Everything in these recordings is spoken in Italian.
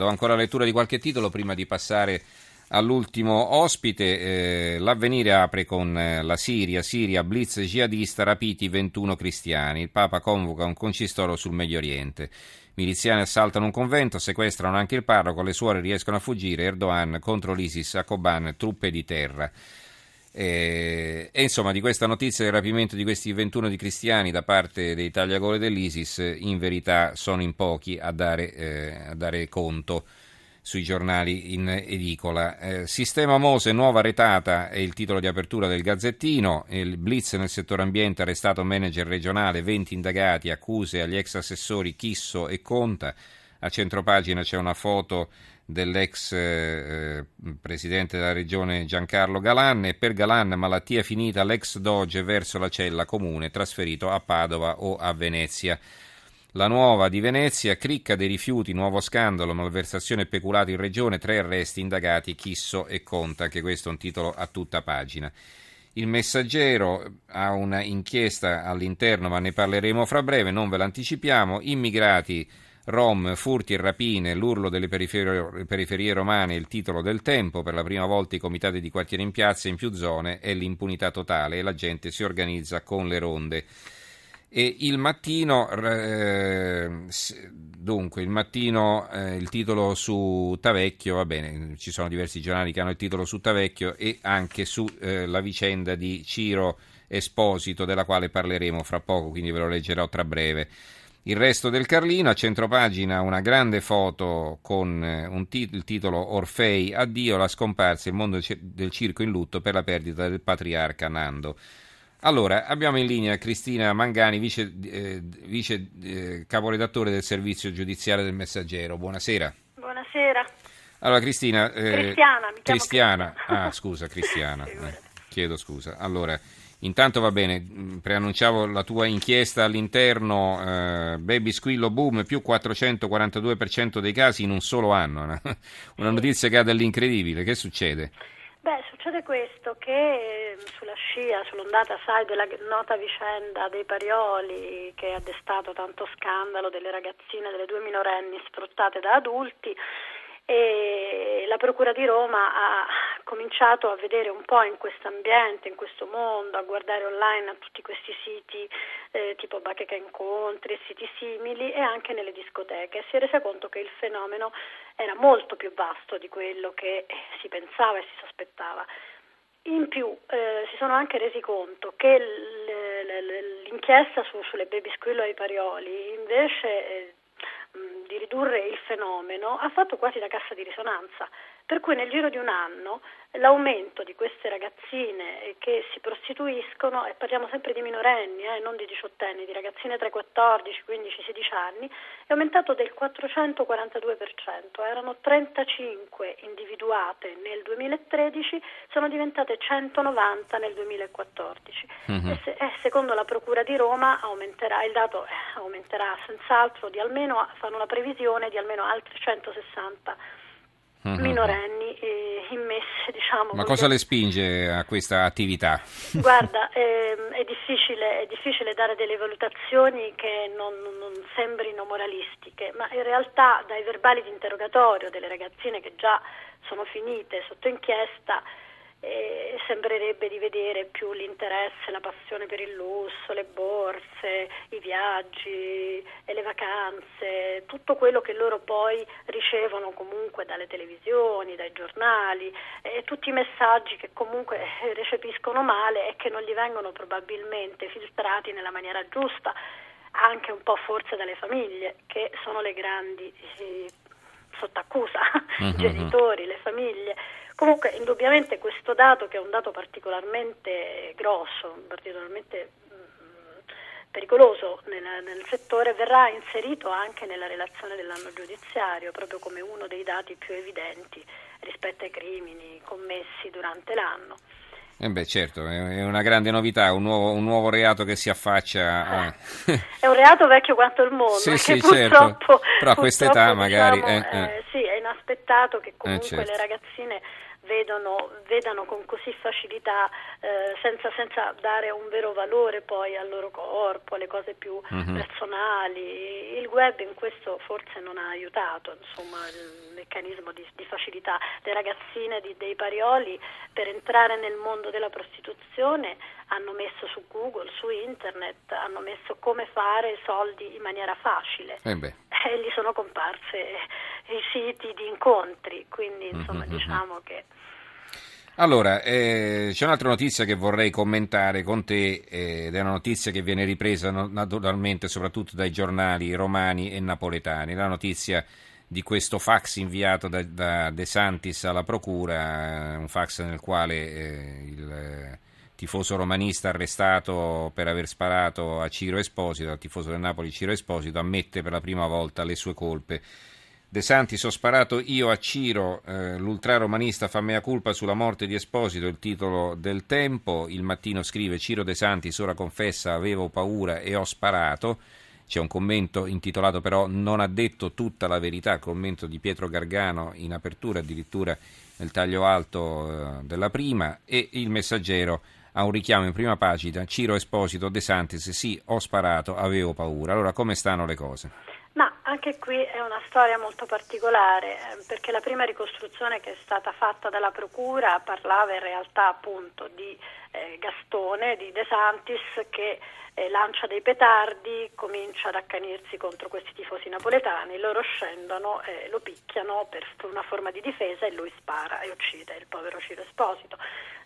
Do ancora lettura di qualche titolo prima di passare all'ultimo ospite. Eh, l'avvenire apre con eh, la Siria, Siria, blitz jihadista, rapiti 21 cristiani. Il Papa convoca un concistoro sul Medio Oriente. Miliziani assaltano un convento, sequestrano anche il parroco, le suore riescono a fuggire, Erdogan contro l'ISIS a Koban, truppe di terra. E, e, insomma di questa notizia del rapimento di questi 21 di cristiani da parte dei tagliagole dell'ISIS in verità sono in pochi a dare, eh, a dare conto sui giornali in edicola. Eh, Sistema Mose, nuova retata è il titolo di apertura del Gazzettino. Il blitz nel settore ambiente, arrestato manager regionale, 20 indagati, accuse agli ex assessori Chisso e Conta. A centropagina c'è una foto dell'ex eh, presidente della regione Giancarlo Galan e per Galan malattia finita l'ex doge verso la cella comune trasferito a Padova o a Venezia. La nuova di Venezia, cricca dei rifiuti, nuovo scandalo, malversazione e peculato in regione, tre arresti indagati, Chisso e Conta, che questo è un titolo a tutta pagina. Il messaggero ha una inchiesta all'interno, ma ne parleremo fra breve, non ve l'anticipiamo. Immigrati Rom, furti e rapine, l'urlo delle periferie, periferie romane, il titolo del tempo, per la prima volta i comitati di quartiere in piazza in più zone e l'impunità totale e la gente si organizza con le ronde. E il mattino, eh, dunque, il mattino, eh, il titolo su Tavecchio, va bene, ci sono diversi giornali che hanno il titolo su Tavecchio e anche sulla eh, vicenda di Ciro Esposito, della quale parleremo fra poco, quindi ve lo leggerò tra breve. Il resto del Carlino, a centropagina una grande foto con eh, tit- il titolo Orfei, addio la scomparsa, il mondo del circo in lutto per la perdita del patriarca Nando. Allora, abbiamo in linea Cristina Mangani, vice, eh, vice eh, caporedattore del servizio giudiziario del Messaggero. Buonasera. Buonasera. Allora, Cristina. Eh, Cristiana, mi Cristiana. Cristiana. Ah, scusa, Cristiana. Chiedo scusa. Allora, Intanto va bene, mm, preannunciavo la tua inchiesta all'interno, eh, baby squillo boom, più 442% dei casi in un solo anno, una notizia che ha dell'incredibile, che succede? Beh, succede questo, che mm, sulla scia, sull'ondata, sai, della nota vicenda dei Parioli che ha destato tanto scandalo delle ragazzine, delle due minorenni sfruttate da adulti, e la Procura di Roma ha cominciato a vedere un po' in questo ambiente, in questo mondo, a guardare online a tutti questi siti eh, tipo Bacheca Incontri e siti simili e anche nelle discoteche. Si è resa conto che il fenomeno era molto più vasto di quello che si pensava e si sospettava. In più eh, si sono anche resi conto che l'inchiesta su, sulle baby squillo ai Parioli invece eh, di ridurre il fenomeno ha fatto quasi da cassa di risonanza, per cui nel giro di un anno l'aumento di queste ragazzine che si prostituiscono, e parliamo sempre di minorenni, eh, non di diciottenni, di ragazzine tra i 14, 15, 16 anni, è aumentato del 442%, erano 35 individuate nel 2013, sono diventate 190 nel 2014 mm-hmm. e, se, e, secondo la Procura di Roma aumenterà, il dato eh, aumenterà senz'altro di almeno, fanno una previsione di almeno altri 160 mm-hmm. minorenni eh, immesse. Diciamo, Ma cosa le spinge a questa attività? Guarda, ehm, è, difficile, è, difficile, dare delle valutazioni che non, non, sembrino moralistiche, ma in realtà dai verbali di interrogatorio delle ragazzine che già sono finite sotto inchiesta eh, sembrerebbe di vedere più l'interesse, la passione per il lusso, le borse, i viaggi e le vacanze, tutto quello che loro poi ricevono comunque dalle televisioni, dai giornali, e tutti i messaggi che comunque recepiscono male e che non gli vengono probabilmente filtrati nella maniera giusta, anche un po' forse dalle famiglie, che sono le grandi eh, sotto accusa, mm-hmm. i genitori, le famiglie. Comunque, indubbiamente questo dato, che è un dato particolarmente grosso, particolarmente mm, pericoloso nel, nel, settore, verrà inserito anche nella relazione dell'anno giudiziario, proprio come uno dei dati più evidenti rispetto ai crimini commessi durante l'anno. Eh beh, certo, è una grande novità, un nuovo, un nuovo reato che si affaccia. A... è un reato vecchio quanto il mondo. Sì, sì, certo. Però a questa età magari. Diciamo, eh, eh. Sì, è inaspettato che comunque certo. le ragazzine vedono, vedano con così facilità eh, senza, senza, dare un vero valore poi al loro corpo, alle cose più mm-hmm. personali. Il web in questo forse non ha aiutato insomma, il meccanismo di, di facilità. Le ragazzine di, dei Parioli per entrare nel mondo della prostituzione hanno messo su Google, su internet, hanno messo come fare soldi in maniera facile. Eh e gli sono comparse i siti di incontri, quindi insomma mm-hmm. diciamo che... Allora, eh, c'è un'altra notizia che vorrei commentare con te eh, ed è una notizia che viene ripresa naturalmente soprattutto dai giornali romani e napoletani. La notizia di questo fax inviato da, da De Santis alla Procura, un fax nel quale eh, il tifoso romanista arrestato per aver sparato a Ciro Esposito, al tifoso del Napoli Ciro Esposito, ammette per la prima volta le sue colpe. De Santis, ho sparato io a Ciro, eh, l'ultraromanista fa mea culpa sulla morte di Esposito, il titolo del tempo. Il mattino scrive Ciro De Santis ora confessa avevo paura e ho sparato. C'è un commento intitolato però Non ha detto tutta la verità, commento di Pietro Gargano in apertura, addirittura nel taglio alto eh, della prima, e il messaggero ha un richiamo in prima pagina, Ciro Esposito, De Santis, sì, ho sparato, avevo paura. Allora come stanno le cose? Ma anche qui è una storia molto particolare, eh, perché la prima ricostruzione che è stata fatta dalla Procura parlava in realtà appunto di eh, Gastone, di De Santis, che eh, lancia dei petardi, comincia ad accanirsi contro questi tifosi napoletani, loro scendono, eh, lo picchiano per una forma di difesa e lui spara e uccide il povero Ciro Esposito.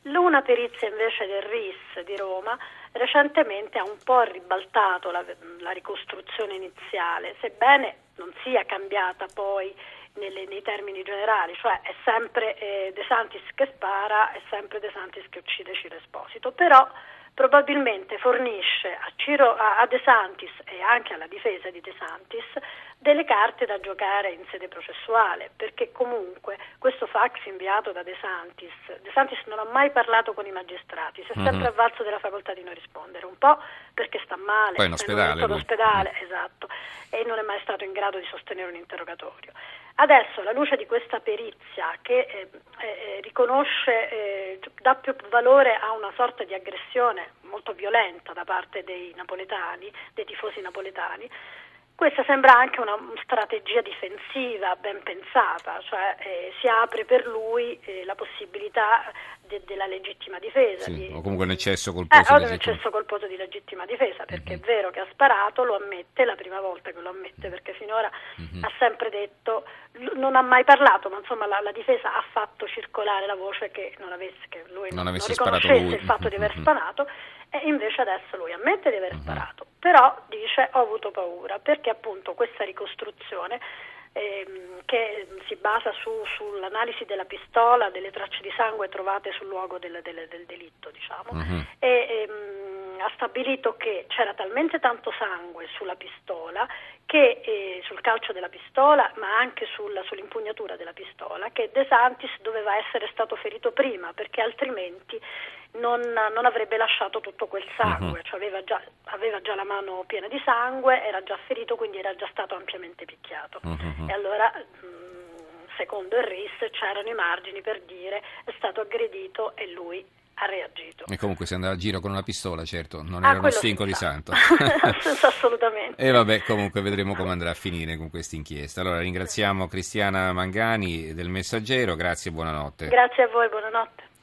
L'una perizia invece del RIS di Roma recentemente ha un po' ribaltato la, la ricostruzione iniziale, sebbene non sia cambiata poi nelle, nei termini generali, cioè è sempre eh, De Santis che spara, è sempre De Santis che uccide Ciro Esposito, però probabilmente fornisce a, Ciro, a, De Santis e anche alla difesa di De Santis delle carte da giocare in sede processuale, perché comunque questo fax inviato da De Santis, De Santis non ha mai parlato con i magistrati, si è mm-hmm. sempre avvalso della facoltà di non rispondere, un po' perché sta male, Poi in ospedale, è ospedale mm. esatto, e non è mai stato in grado di sostenere un interrogatorio. Adesso, alla luce di questa perizia che eh, eh, riconosce, eh, dà più valore a una sorta di aggressione molto violenta da parte dei napoletani, dei tifosi napoletani, questa sembra anche una strategia difensiva ben pensata, cioè eh, si apre per lui eh, la possibilità de- della legittima difesa. Sì, di, o comunque un eccesso colposo, eh, di, eccesso colposo di legittima difesa, perché mm-hmm. è vero che ha sparato, lo ammette, è la prima volta che lo ammette, perché finora mm-hmm. ha sempre detto, non ha mai parlato, ma insomma la, la, difesa ha fatto circolare la voce che non avesse, che lui non, non, non riconoscesse il fatto di aver mm-hmm. sparato e invece adesso lui ammette di aver sparato, però dice ho avuto paura perché appunto questa ricostruzione ehm, che si basa su, sull'analisi della pistola, delle tracce di sangue trovate sul luogo del, del, del delitto, diciamo, uh-huh. e, ehm, ha stabilito che c'era talmente tanto sangue sulla pistola che eh, sul calcio della pistola, ma anche sulla, sull'impugnatura della pistola, che De Santis doveva essere stato ferito prima, perché altrimenti non, non avrebbe lasciato tutto quel sangue, uh-huh. cioè aveva, già, aveva, già, la mano piena di sangue, era già ferito, quindi era già stato ampiamente picchiato. Uh-huh. E allora, mh, secondo il RIS, c'erano i margini per dire è stato aggredito e lui ha reagito. E comunque se andava a giro con una pistola, certo, non ah, era uno stinco di santo. Assolutamente. E vabbè, comunque vedremo come andrà a finire con questa inchiesta. Allora ringraziamo Cristiana Mangani del Messaggero, grazie e buonanotte. Grazie a voi, buonanotte.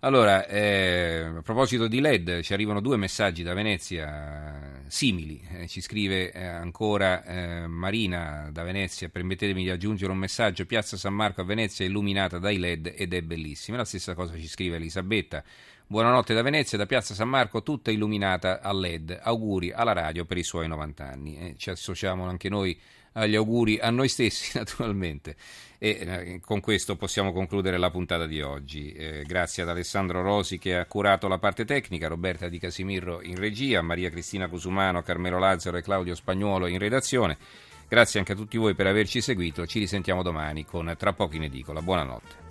Allora, eh, a proposito di LED, ci arrivano due messaggi da Venezia simili. Eh, ci scrive eh, ancora eh, Marina da Venezia, permettetemi di aggiungere un messaggio. Piazza San Marco a Venezia è illuminata dai LED ed è bellissima. La stessa cosa ci scrive Elisabetta. Buonanotte da Venezia, da Piazza San Marco, tutta illuminata a LED. Auguri alla radio per i suoi 90 anni. Eh, ci associamo anche noi agli auguri a noi stessi naturalmente e eh, con questo possiamo concludere la puntata di oggi. Eh, grazie ad Alessandro Rosi che ha curato la parte tecnica, Roberta Di Casimirro in regia, Maria Cristina Cusumano, Carmelo Lazzaro e Claudio Spagnuolo in redazione. Grazie anche a tutti voi per averci seguito, ci risentiamo domani con Tra pochi in edicola. Buonanotte.